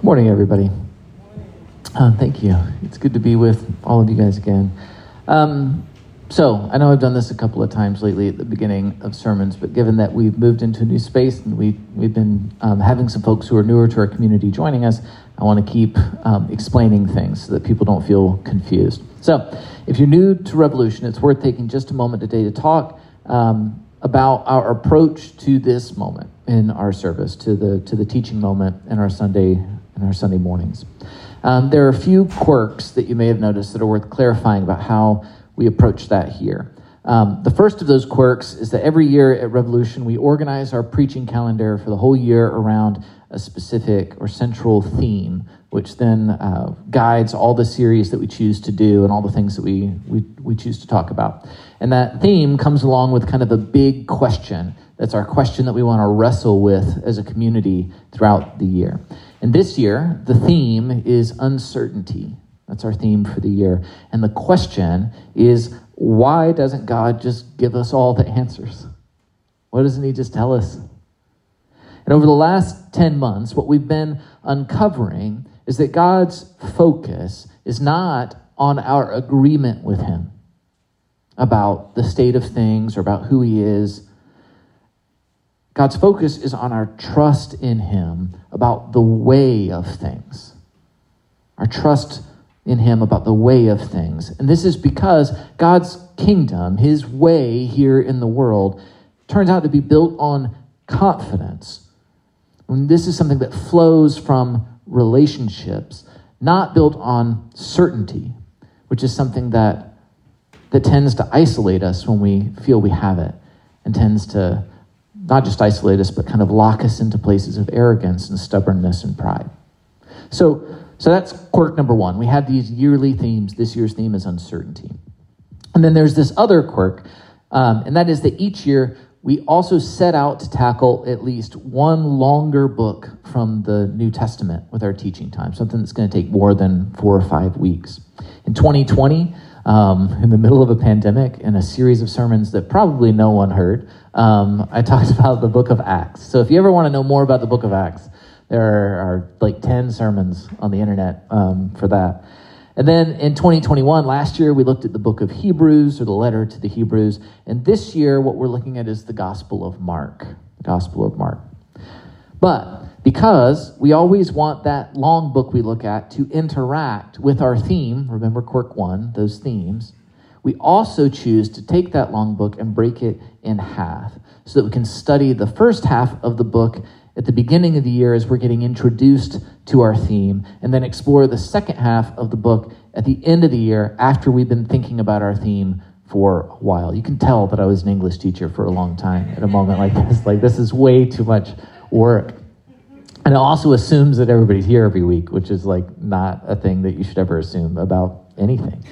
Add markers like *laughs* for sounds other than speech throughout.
Morning, everybody. Uh, thank you. It's good to be with all of you guys again. Um, so, I know I've done this a couple of times lately at the beginning of sermons, but given that we've moved into a new space and we, we've been um, having some folks who are newer to our community joining us, I want to keep um, explaining things so that people don't feel confused. So, if you're new to Revolution, it's worth taking just a moment today to talk um, about our approach to this moment in our service, to the, to the teaching moment in our Sunday in our Sunday mornings. Um, there are a few quirks that you may have noticed that are worth clarifying about how we approach that here. Um, the first of those quirks is that every year at Revolution, we organize our preaching calendar for the whole year around a specific or central theme, which then uh, guides all the series that we choose to do and all the things that we, we, we choose to talk about. And that theme comes along with kind of a big question. That's our question that we want to wrestle with as a community throughout the year. And this year, the theme is uncertainty. That's our theme for the year. And the question is why doesn't God just give us all the answers? Why doesn't He just tell us? And over the last 10 months, what we've been uncovering is that God's focus is not on our agreement with Him about the state of things or about who He is God's focus is on our trust in Him about the way of things. Our trust in Him about the way of things. And this is because God's kingdom, His way here in the world, turns out to be built on confidence. And this is something that flows from relationships, not built on certainty, which is something that, that tends to isolate us when we feel we have it and tends to not just isolate us, but kind of lock us into places of arrogance and stubbornness and pride. So, so that's quirk number one. We have these yearly themes. This year's theme is uncertainty. And then there's this other quirk, um, and that is that each year we also set out to tackle at least one longer book from the New Testament with our teaching time, something that's going to take more than four or five weeks. In 2020, um, in the middle of a pandemic, in a series of sermons that probably no one heard, um, I talked *laughs* about the book of Acts. So if you ever want to know more about the book of Acts, there are, are like 10 sermons on the internet um, for that. And then in 2021, last year, we looked at the book of Hebrews or the letter to the Hebrews. And this year, what we're looking at is the Gospel of Mark. The Gospel of Mark. But because we always want that long book we look at to interact with our theme, remember Quirk 1, those themes, we also choose to take that long book and break it in half so that we can study the first half of the book at the beginning of the year as we're getting introduced to our theme, and then explore the second half of the book at the end of the year after we've been thinking about our theme for a while. You can tell that I was an English teacher for a long time at a moment like this. Like, this is way too much work. And it also assumes that everybody's here every week, which is like not a thing that you should ever assume about anything.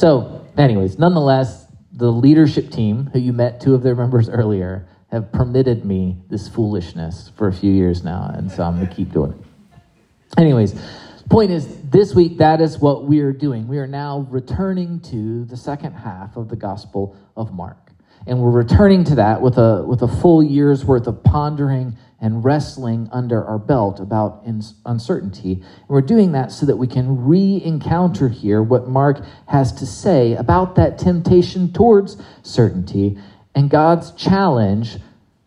So, anyways, nonetheless, the leadership team, who you met two of their members earlier, have permitted me this foolishness for a few years now, and so I'm going to keep doing it. Anyways, point is, this week, that is what we are doing. We are now returning to the second half of the Gospel of Mark. And we're returning to that with a, with a full year's worth of pondering and wrestling under our belt about uncertainty. And we're doing that so that we can re encounter here what Mark has to say about that temptation towards certainty and God's challenge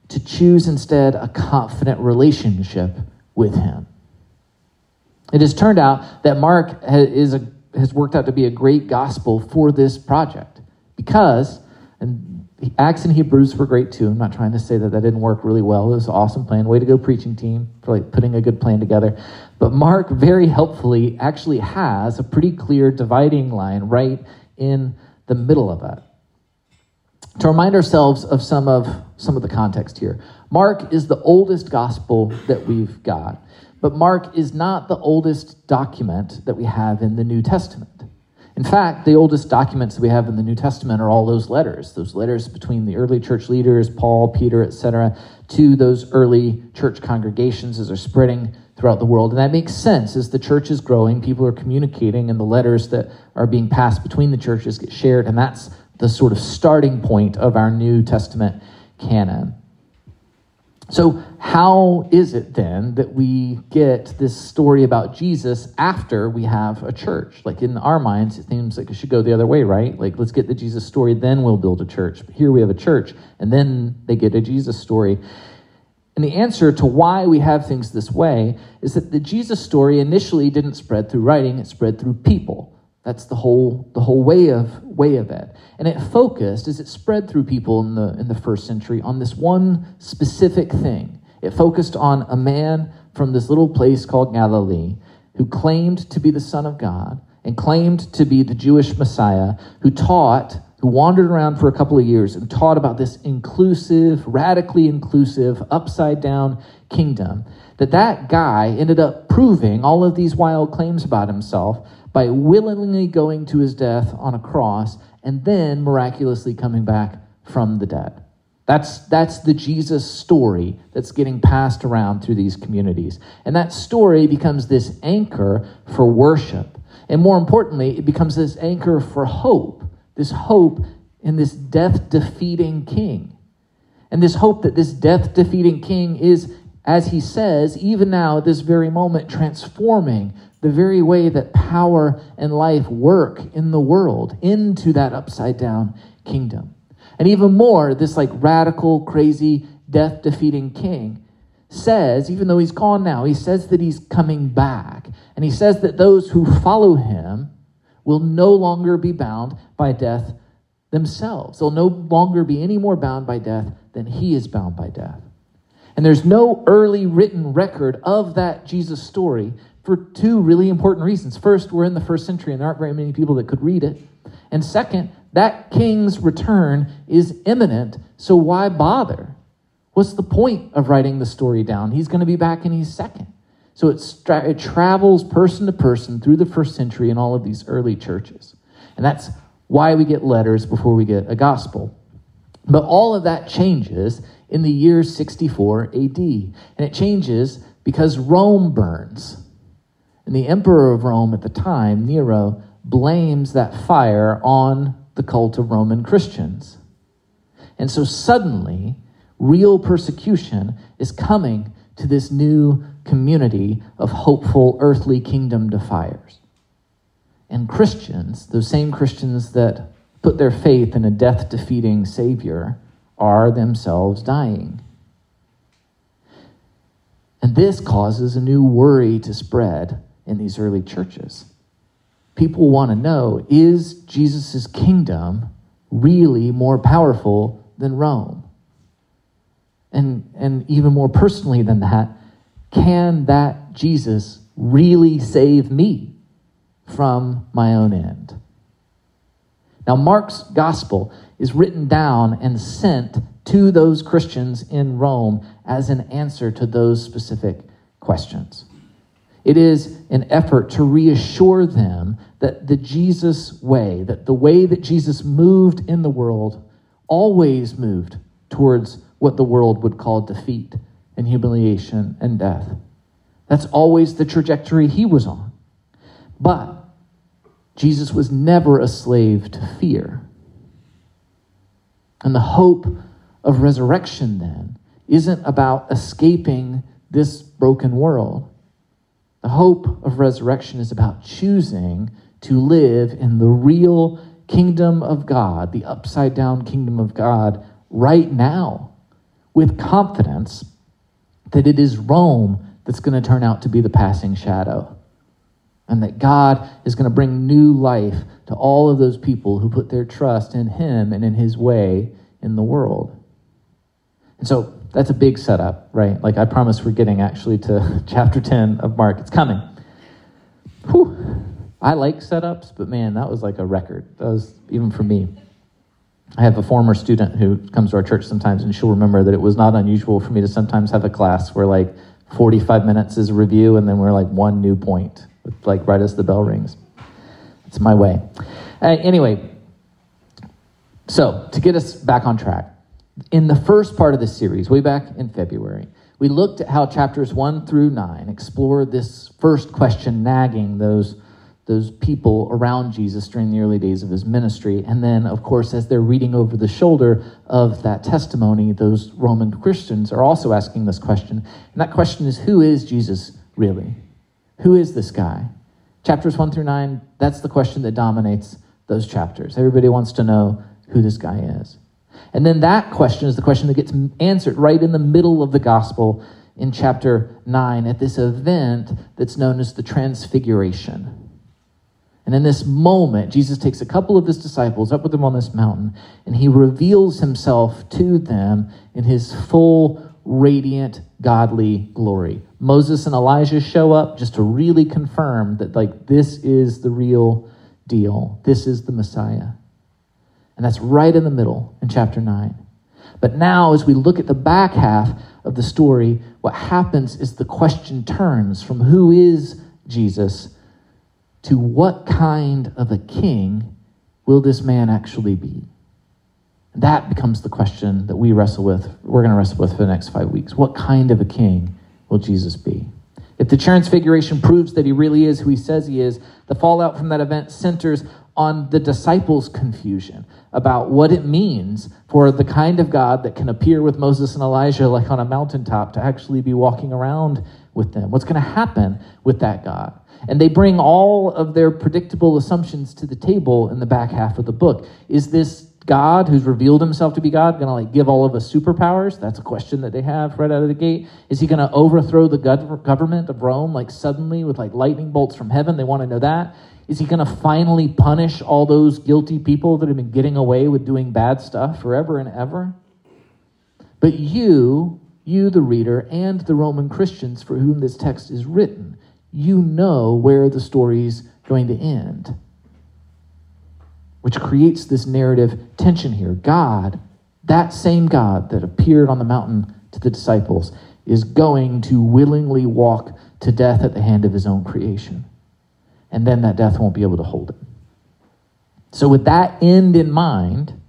to choose instead a confident relationship with Him. It has turned out that Mark is a, has worked out to be a great gospel for this project because, and Acts and Hebrews were great too. I'm not trying to say that that didn't work really well. It was an awesome plan. Way to go, preaching team, for like putting a good plan together. But Mark very helpfully actually has a pretty clear dividing line right in the middle of it. To remind ourselves of some of some of the context here, Mark is the oldest gospel that we've got, but Mark is not the oldest document that we have in the New Testament. In fact, the oldest documents we have in the New Testament are all those letters, those letters between the early church leaders, Paul, Peter, etc., to those early church congregations as they're spreading throughout the world. And that makes sense as the church is growing, people are communicating, and the letters that are being passed between the churches get shared. And that's the sort of starting point of our New Testament canon. So, how is it then that we get this story about Jesus after we have a church? Like in our minds, it seems like it should go the other way, right? Like, let's get the Jesus story, then we'll build a church. But here we have a church, and then they get a Jesus story. And the answer to why we have things this way is that the Jesus story initially didn't spread through writing, it spread through people. That's the whole the whole way of way of it. And it focused as it spread through people in the in the first century on this one specific thing. It focused on a man from this little place called Galilee who claimed to be the son of God and claimed to be the Jewish Messiah who taught who wandered around for a couple of years and taught about this inclusive, radically inclusive, upside down kingdom. That that guy ended up proving all of these wild claims about himself by willingly going to his death on a cross and then miraculously coming back from the dead. That's, that's the Jesus story that's getting passed around through these communities. And that story becomes this anchor for worship. And more importantly, it becomes this anchor for hope, this hope in this death defeating king. And this hope that this death defeating king is, as he says, even now at this very moment, transforming the very way that power and life work in the world into that upside down kingdom. And even more, this like radical, crazy, death defeating king says, even though he's gone now, he says that he's coming back. And he says that those who follow him will no longer be bound by death themselves. They'll no longer be any more bound by death than he is bound by death. And there's no early written record of that Jesus story for two really important reasons. First, we're in the first century and there aren't very many people that could read it. And second, that king's return is imminent, so why bother? What's the point of writing the story down? He's going to be back and he's second. So it travels person to person through the first century in all of these early churches. And that's why we get letters before we get a gospel. But all of that changes in the year 64 AD. And it changes because Rome burns. And the emperor of Rome at the time, Nero, blames that fire on the cult of Roman Christians. And so suddenly, real persecution is coming to this new community of hopeful earthly kingdom defiers. And Christians, those same Christians that put their faith in a death defeating Savior, are themselves dying. And this causes a new worry to spread in these early churches. People want to know is Jesus' kingdom really more powerful than Rome? And, and even more personally than that, can that Jesus really save me from my own end? Now, Mark's gospel is written down and sent to those Christians in Rome as an answer to those specific questions. It is an effort to reassure them that the Jesus way, that the way that Jesus moved in the world, always moved towards what the world would call defeat and humiliation and death. That's always the trajectory he was on. But Jesus was never a slave to fear. And the hope of resurrection then isn't about escaping this broken world. The hope of resurrection is about choosing to live in the real kingdom of God, the upside down kingdom of God, right now, with confidence that it is Rome that's going to turn out to be the passing shadow. And that God is going to bring new life to all of those people who put their trust in Him and in His way in the world. And so that's a big setup, right? Like I promise we're getting actually to *laughs* chapter 10 of Mark. It's coming. Whew. I like setups, but man, that was like a record. That was even for me. I have a former student who comes to our church sometimes, and she'll remember that it was not unusual for me to sometimes have a class where like 45 minutes is review, and then we're like one new point, like right as the bell rings. It's my way. Uh, anyway, so to get us back on track, in the first part of the series, way back in February, we looked at how chapters 1 through 9 explore this first question nagging those, those people around Jesus during the early days of his ministry. And then, of course, as they're reading over the shoulder of that testimony, those Roman Christians are also asking this question. And that question is who is Jesus really? Who is this guy? Chapters 1 through 9, that's the question that dominates those chapters. Everybody wants to know who this guy is. And then that question is the question that gets answered right in the middle of the gospel in chapter 9 at this event that's known as the Transfiguration. And in this moment, Jesus takes a couple of his disciples up with him on this mountain, and he reveals himself to them in his full, radiant, godly glory. Moses and Elijah show up just to really confirm that, like, this is the real deal. This is the Messiah. And that's right in the middle in chapter 9. But now, as we look at the back half of the story, what happens is the question turns from who is Jesus to what kind of a king will this man actually be? That becomes the question that we wrestle with. We're going to wrestle with for the next five weeks. What kind of a king will Jesus be? If the transfiguration proves that he really is who he says he is, the fallout from that event centers on the disciples' confusion about what it means for the kind of God that can appear with Moses and Elijah like on a mountaintop to actually be walking around with them. What's going to happen with that God? And they bring all of their predictable assumptions to the table in the back half of the book. Is this God who's revealed himself to be God going to like give all of us superpowers? That's a question that they have right out of the gate. Is he going to overthrow the government of Rome like suddenly with like lightning bolts from heaven? They want to know that. Is he going to finally punish all those guilty people that have been getting away with doing bad stuff forever and ever? But you, you the reader, and the Roman Christians for whom this text is written, you know where the story's going to end. Which creates this narrative tension here. God, that same God that appeared on the mountain to the disciples, is going to willingly walk to death at the hand of his own creation. And then that death won't be able to hold it. So, with that end in mind,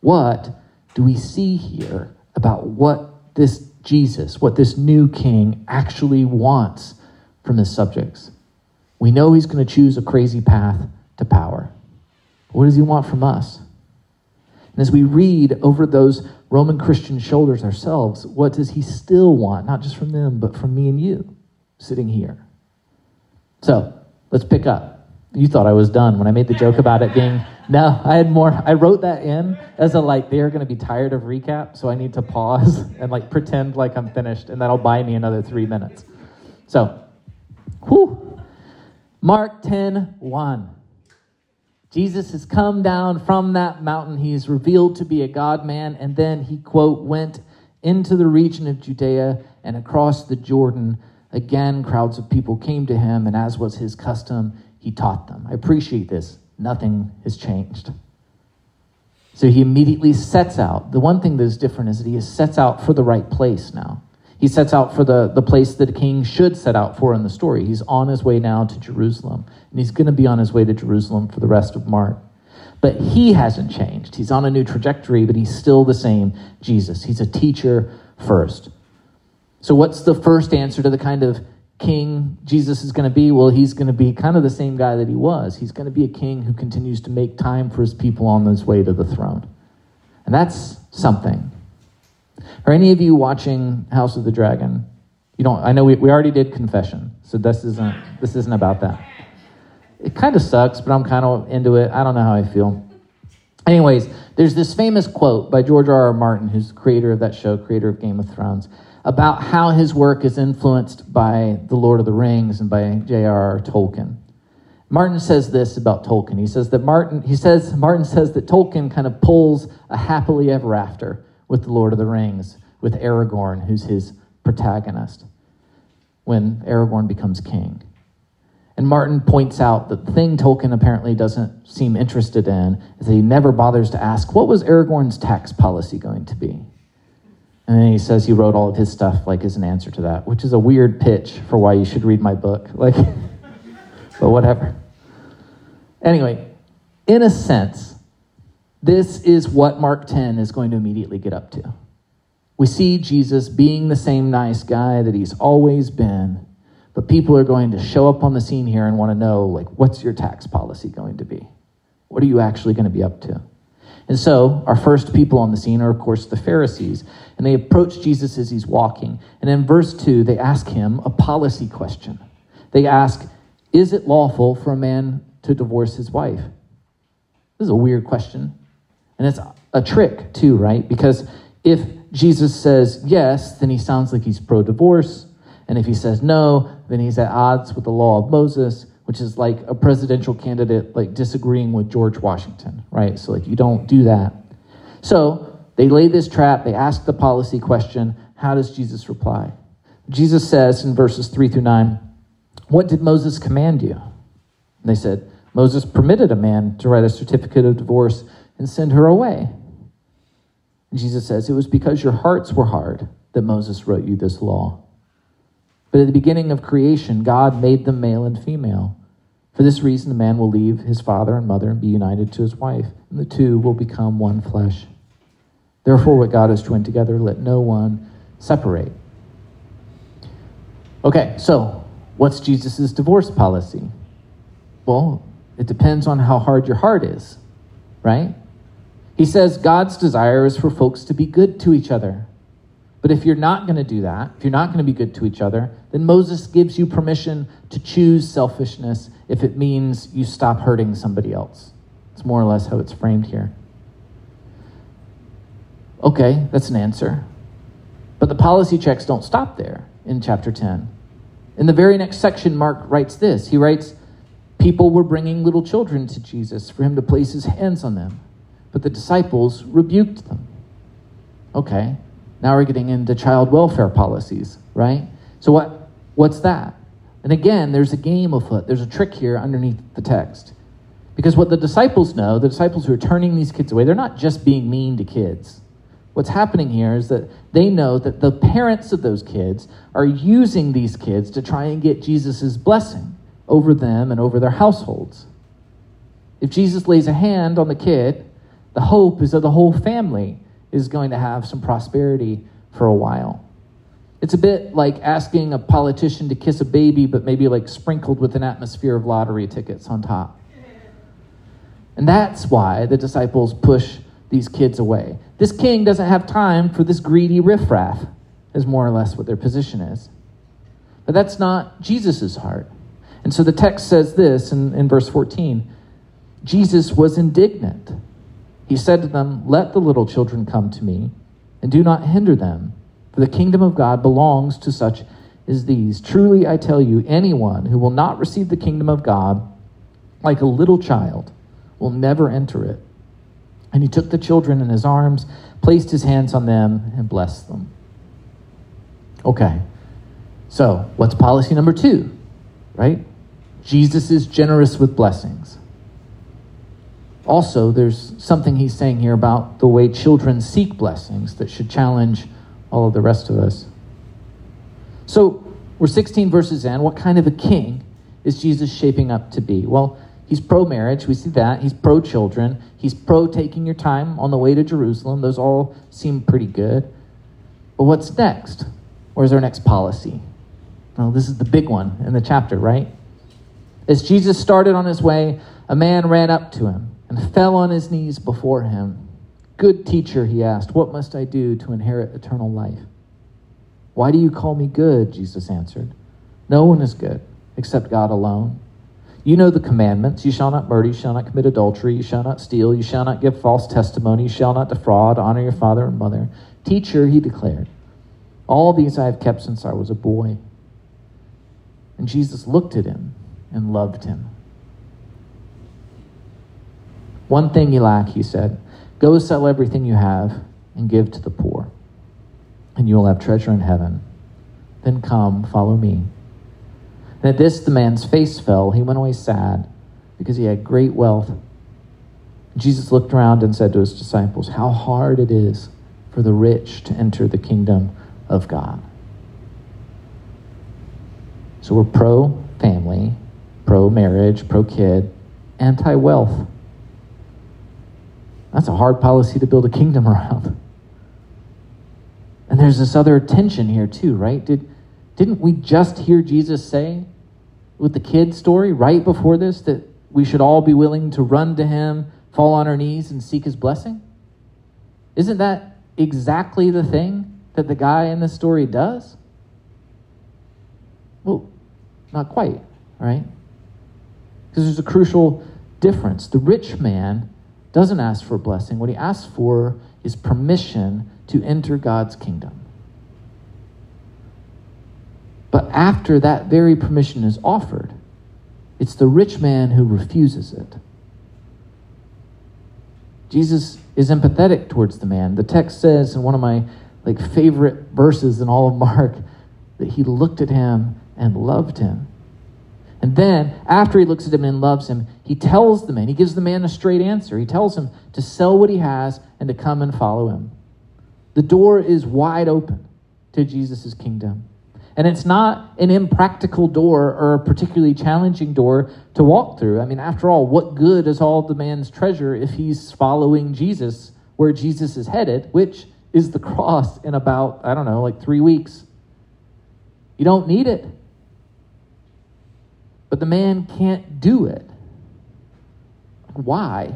what do we see here about what this Jesus, what this new king actually wants from his subjects. We know he's going to choose a crazy path to power. What does he want from us? And as we read over those Roman Christian shoulders ourselves, what does he still want? Not just from them, but from me and you sitting here. So let's pick up. You thought I was done when I made the joke about it being. No, I had more. I wrote that in as a like, they're going to be tired of recap, so I need to pause *laughs* and like pretend like I'm finished, and that'll buy me another three minutes. So Whew. Mark 10 1. Jesus has come down from that mountain. He is revealed to be a God man, and then he, quote, went into the region of Judea and across the Jordan. Again, crowds of people came to him, and as was his custom, he taught them. I appreciate this. Nothing has changed. So he immediately sets out. The one thing that is different is that he sets out for the right place now. He sets out for the, the place that a king should set out for in the story. He's on his way now to Jerusalem, and he's going to be on his way to Jerusalem for the rest of Mark. But he hasn't changed. He's on a new trajectory, but he's still the same Jesus. He's a teacher first. So, what's the first answer to the kind of king Jesus is going to be? Well, he's going to be kind of the same guy that he was. He's going to be a king who continues to make time for his people on his way to the throne. And that's something. Are any of you watching House of the Dragon? You don't. I know we, we already did confession, so this isn't this isn't about that. It kind of sucks, but I'm kind of into it. I don't know how I feel. Anyways, there's this famous quote by George R. R. Martin, who's the creator of that show, creator of Game of Thrones, about how his work is influenced by The Lord of the Rings and by J.R.R. Tolkien. Martin says this about Tolkien. He says that Martin he says Martin says that Tolkien kind of pulls a happily ever after with The Lord of the Rings, with Aragorn, who's his protagonist, when Aragorn becomes king. And Martin points out that the thing Tolkien apparently doesn't seem interested in is that he never bothers to ask, what was Aragorn's tax policy going to be? And then he says he wrote all of his stuff like as an answer to that, which is a weird pitch for why you should read my book. *laughs* Like, but whatever. Anyway, in a sense, this is what Mark 10 is going to immediately get up to. We see Jesus being the same nice guy that he's always been, but people are going to show up on the scene here and want to know, like, what's your tax policy going to be? What are you actually going to be up to? And so, our first people on the scene are, of course, the Pharisees. And they approach Jesus as he's walking. And in verse 2, they ask him a policy question. They ask, Is it lawful for a man to divorce his wife? This is a weird question. And it's a trick, too, right? Because if Jesus says yes, then he sounds like he's pro divorce. And if he says no, then he's at odds with the law of Moses which is like a presidential candidate like disagreeing with George Washington, right? So like you don't do that. So they lay this trap, they ask the policy question, how does Jesus reply? Jesus says in verses 3 through 9, What did Moses command you? And they said, Moses permitted a man to write a certificate of divorce and send her away. And Jesus says, It was because your hearts were hard that Moses wrote you this law. But at the beginning of creation, God made them male and female. For this reason, the man will leave his father and mother and be united to his wife, and the two will become one flesh. Therefore, what God has joined together, let no one separate. Okay, so what's Jesus' divorce policy? Well, it depends on how hard your heart is, right? He says God's desire is for folks to be good to each other. But if you're not going to do that, if you're not going to be good to each other, then Moses gives you permission to choose selfishness if it means you stop hurting somebody else. It's more or less how it's framed here. Okay, that's an answer. But the policy checks don't stop there in chapter 10. In the very next section, Mark writes this. He writes, People were bringing little children to Jesus for him to place his hands on them, but the disciples rebuked them. Okay, now we're getting into child welfare policies, right? So what what's that? And again, there's a game afoot. There's a trick here underneath the text. Because what the disciples know, the disciples who are turning these kids away, they're not just being mean to kids. What's happening here is that they know that the parents of those kids are using these kids to try and get Jesus' blessing over them and over their households. If Jesus lays a hand on the kid, the hope is that the whole family is going to have some prosperity for a while. It's a bit like asking a politician to kiss a baby, but maybe like sprinkled with an atmosphere of lottery tickets on top. And that's why the disciples push these kids away. This king doesn't have time for this greedy riffraff, is more or less what their position is. But that's not Jesus' heart. And so the text says this in, in verse 14 Jesus was indignant he said to them, Let the little children come to me, and do not hinder them, for the kingdom of God belongs to such as these. Truly I tell you, anyone who will not receive the kingdom of God like a little child will never enter it. And he took the children in his arms, placed his hands on them, and blessed them. Okay, so what's policy number two? Right? Jesus is generous with blessings also, there's something he's saying here about the way children seek blessings that should challenge all of the rest of us. So, we're 16 verses in. What kind of a king is Jesus shaping up to be? Well, he's pro marriage. We see that. He's pro children. He's pro taking your time on the way to Jerusalem. Those all seem pretty good. But what's next? Where's our next policy? Well, this is the big one in the chapter, right? As Jesus started on his way, a man ran up to him and fell on his knees before him. Good teacher, he asked, what must I do to inherit eternal life? Why do you call me good? Jesus answered. No one is good except God alone. You know the commandments you shall not murder, you shall not commit adultery, you shall not steal, you shall not give false testimony, you shall not defraud, honor your father and mother. Teacher, he declared, all these I have kept since I was a boy. And Jesus looked at him and loved him. One thing you lack, he said. Go sell everything you have and give to the poor, and you will have treasure in heaven. Then come, follow me. And at this, the man's face fell. He went away sad because he had great wealth. Jesus looked around and said to his disciples, How hard it is for the rich to enter the kingdom of God. So we're pro family, pro marriage, pro kid, anti wealth. That's a hard policy to build a kingdom *laughs* around. And there's this other tension here, too, right? Did, Didn't we just hear Jesus say with the kid story right before this that we should all be willing to run to him, fall on our knees, and seek his blessing? Isn't that exactly the thing that the guy in this story does? Well, not quite, right? Because there's a crucial difference. The rich man doesn't ask for a blessing. What he asks for is permission to enter God's kingdom. But after that very permission is offered, it's the rich man who refuses it. Jesus is empathetic towards the man. The text says in one of my like favorite verses in all of Mark *laughs* that he looked at him and loved him. And then, after he looks at him and loves him, he tells the man, he gives the man a straight answer. He tells him to sell what he has and to come and follow him. The door is wide open to Jesus' kingdom. And it's not an impractical door or a particularly challenging door to walk through. I mean, after all, what good is all the man's treasure if he's following Jesus where Jesus is headed, which is the cross in about, I don't know, like three weeks? You don't need it. But the man can't do it. Why?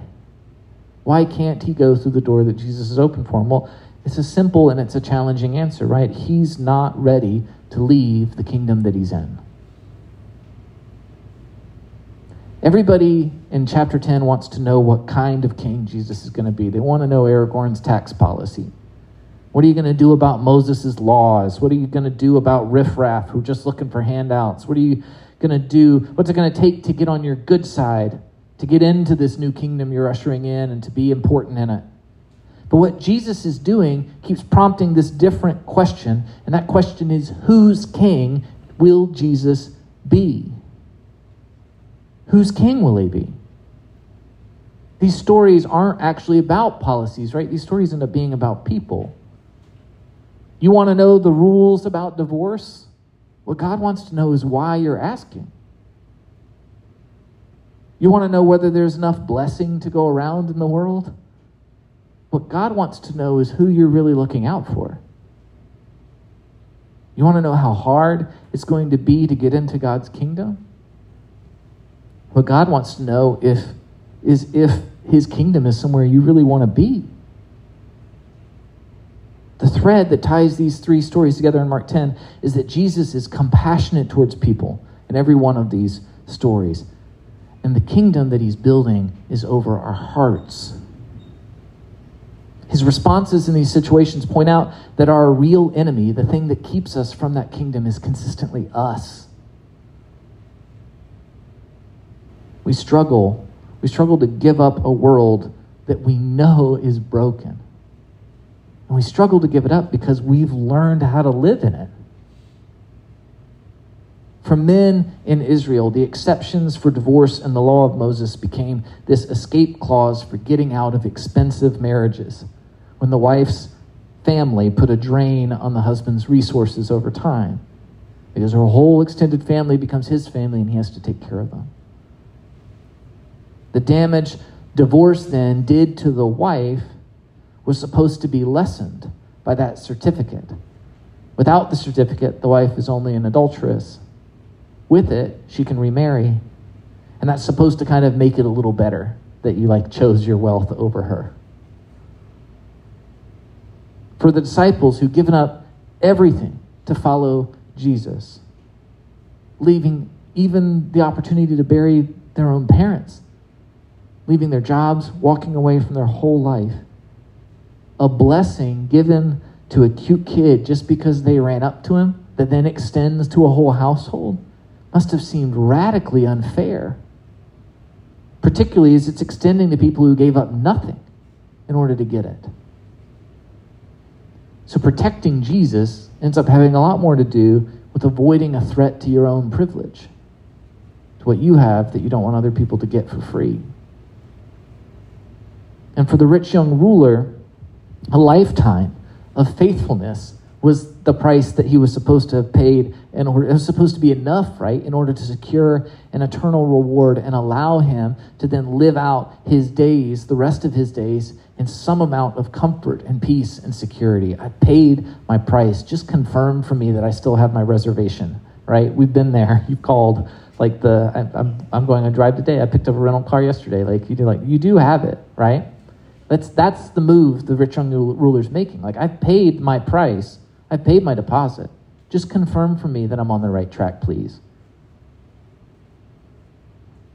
Why can't he go through the door that Jesus has opened for him? Well, it's a simple and it's a challenging answer, right? He's not ready to leave the kingdom that he's in. Everybody in chapter 10 wants to know what kind of king Jesus is going to be. They want to know Aragorn's tax policy. What are you going to do about Moses' laws? What are you going to do about riffraff who are just looking for handouts? What are you going to do? What's it going to take to get on your good side, to get into this new kingdom you're ushering in and to be important in it? But what Jesus is doing keeps prompting this different question, and that question is whose king will Jesus be? Whose king will he be? These stories aren't actually about policies, right? These stories end up being about people. You want to know the rules about divorce? What God wants to know is why you're asking. You want to know whether there's enough blessing to go around in the world? What God wants to know is who you're really looking out for. You want to know how hard it's going to be to get into God's kingdom? What God wants to know if, is if his kingdom is somewhere you really want to be. The thread that ties these three stories together in Mark 10 is that Jesus is compassionate towards people in every one of these stories. And the kingdom that he's building is over our hearts his responses in these situations point out that our real enemy, the thing that keeps us from that kingdom, is consistently us. We struggle. We struggle to give up a world that we know is broken. And we struggle to give it up because we've learned how to live in it. For men in Israel, the exceptions for divorce in the law of Moses became this escape clause for getting out of expensive marriages when the wife's family put a drain on the husband's resources over time because her whole extended family becomes his family and he has to take care of them. The damage divorce then did to the wife was supposed to be lessened by that certificate. Without the certificate, the wife is only an adulteress. With it, she can remarry. And that's supposed to kind of make it a little better that you like chose your wealth over her for the disciples who've given up everything to follow Jesus, leaving even the opportunity to bury their own parents, leaving their jobs, walking away from their whole life. A blessing given to a cute kid just because they ran up to him that then extends to a whole household must have seemed radically unfair, particularly as it's extending to people who gave up nothing in order to get it. So protecting Jesus ends up having a lot more to do with avoiding a threat to your own privilege, to what you have that you don't want other people to get for free. And for the rich young ruler, a lifetime of faithfulness was the price that he was supposed to have paid in order it was supposed to be enough right in order to secure an eternal reward and allow him to then live out his days the rest of his days in some amount of comfort and peace and security. I paid my price. Just confirm for me that i still have my reservation right? We've been there. *laughs* You've called like the I, I'm, I'm going on drive today. I picked up a rental car yesterday. Like you do like you do have it right? That's that's the move the rich young ruler's making. Like i've paid my price I paid my deposit. Just confirm for me that I'm on the right track, please.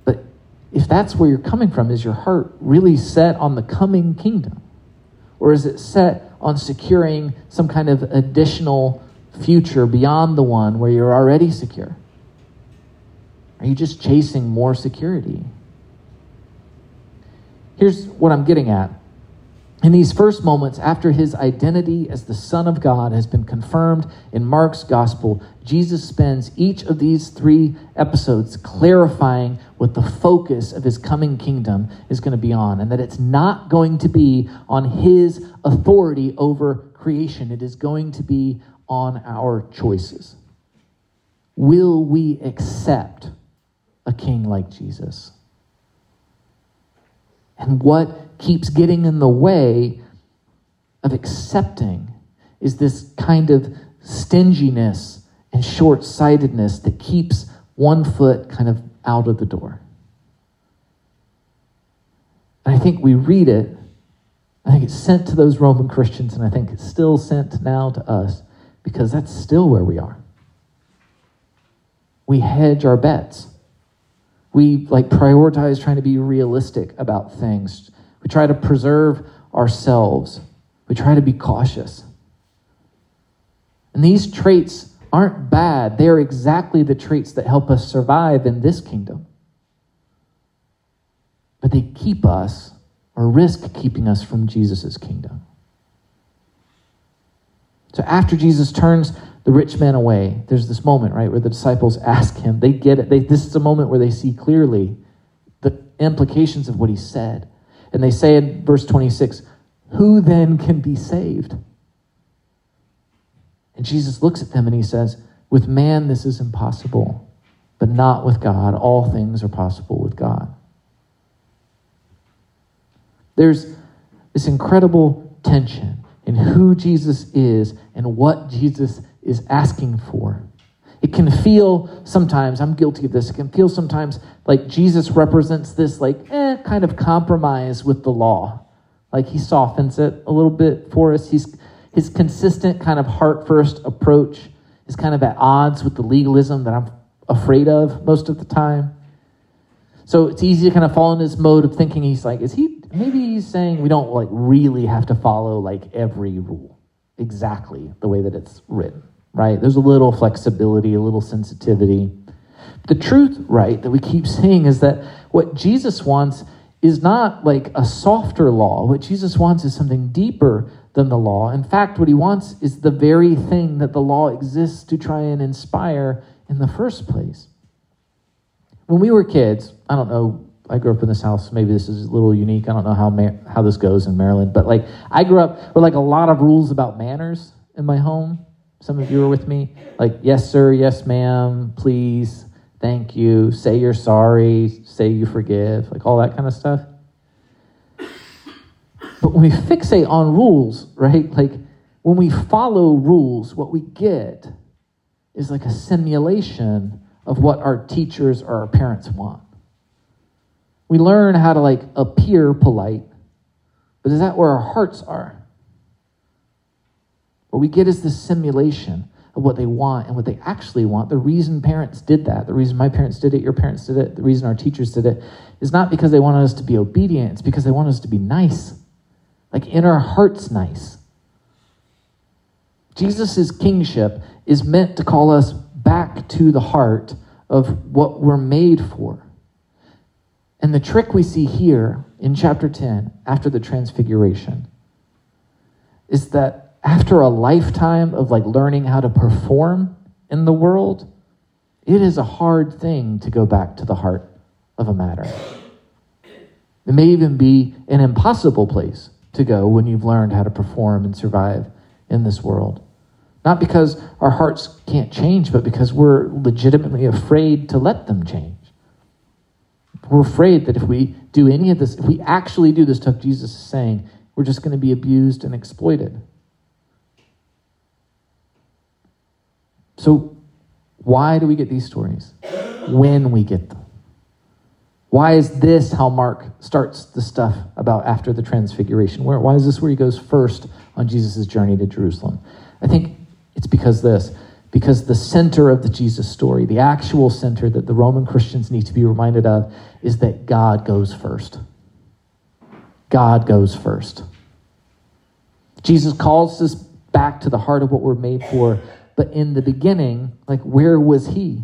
But if that's where you're coming from, is your heart really set on the coming kingdom? Or is it set on securing some kind of additional future beyond the one where you're already secure? Are you just chasing more security? Here's what I'm getting at in these first moments, after his identity as the Son of God has been confirmed in Mark's gospel, Jesus spends each of these three episodes clarifying what the focus of his coming kingdom is going to be on, and that it's not going to be on his authority over creation, it is going to be on our choices. Will we accept a king like Jesus? And what keeps getting in the way of accepting is this kind of stinginess and short sightedness that keeps one foot kind of out of the door. And I think we read it, I think it's sent to those Roman Christians, and I think it's still sent now to us because that's still where we are. We hedge our bets. We like prioritize trying to be realistic about things, we try to preserve ourselves. We try to be cautious. And these traits aren't bad, they are exactly the traits that help us survive in this kingdom. But they keep us or risk keeping us from Jesus' kingdom. So after Jesus turns the rich man away, there's this moment, right, where the disciples ask him, they get it. They, this is a moment where they see clearly the implications of what he said. And they say in verse 26, Who then can be saved? And Jesus looks at them and he says, With man this is impossible, but not with God. All things are possible with God. There's this incredible tension in who Jesus is and what Jesus is asking for. It can feel sometimes, I'm guilty of this, it can feel sometimes like Jesus represents this, like, eh, kind of compromise with the law. Like he softens it a little bit for us. He's, his consistent kind of heart first approach is kind of at odds with the legalism that I'm afraid of most of the time. So it's easy to kind of fall in this mode of thinking he's like, is he, maybe he's saying we don't like really have to follow like every rule exactly the way that it's written right? There's a little flexibility, a little sensitivity. The truth, right, that we keep seeing is that what Jesus wants is not like a softer law. What Jesus wants is something deeper than the law. In fact, what he wants is the very thing that the law exists to try and inspire in the first place. When we were kids, I don't know, I grew up in this house. Maybe this is a little unique. I don't know how how this goes in Maryland, but like I grew up with like a lot of rules about manners in my home. Some of you are with me. Like, yes, sir, yes, ma'am, please, thank you, say you're sorry, say you forgive, like all that kind of stuff. But when we fixate on rules, right, like when we follow rules, what we get is like a simulation of what our teachers or our parents want. We learn how to like appear polite, but is that where our hearts are? What we get is this simulation of what they want and what they actually want. The reason parents did that, the reason my parents did it, your parents did it, the reason our teachers did it, is not because they wanted us to be obedient, it's because they want us to be nice. Like in our hearts, nice. Jesus' kingship is meant to call us back to the heart of what we're made for. And the trick we see here in chapter 10, after the transfiguration, is that after a lifetime of like learning how to perform in the world, it is a hard thing to go back to the heart of a matter. It may even be an impossible place to go when you've learned how to perform and survive in this world. Not because our hearts can't change, but because we're legitimately afraid to let them change. We're afraid that if we do any of this, if we actually do the stuff Jesus is saying, we're just going to be abused and exploited. So, why do we get these stories? When we get them. Why is this how Mark starts the stuff about after the transfiguration? Where, why is this where he goes first on Jesus' journey to Jerusalem? I think it's because this, because the center of the Jesus story, the actual center that the Roman Christians need to be reminded of, is that God goes first. God goes first. Jesus calls us back to the heart of what we're made for, but in the beginning, like, where was He?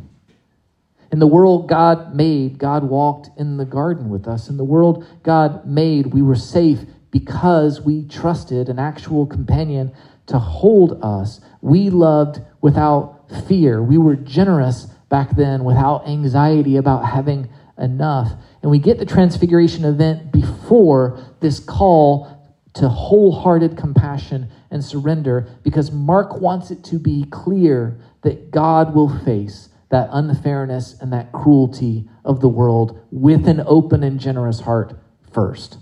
In the world God made, God walked in the garden with us. In the world God made, we were safe because we trusted an actual companion to hold us. We loved without fear. We were generous back then without anxiety about having enough. And we get the transfiguration event before this call to wholehearted compassion and surrender because Mark wants it to be clear that God will face that unfairness and that cruelty of the world with an open and generous heart first.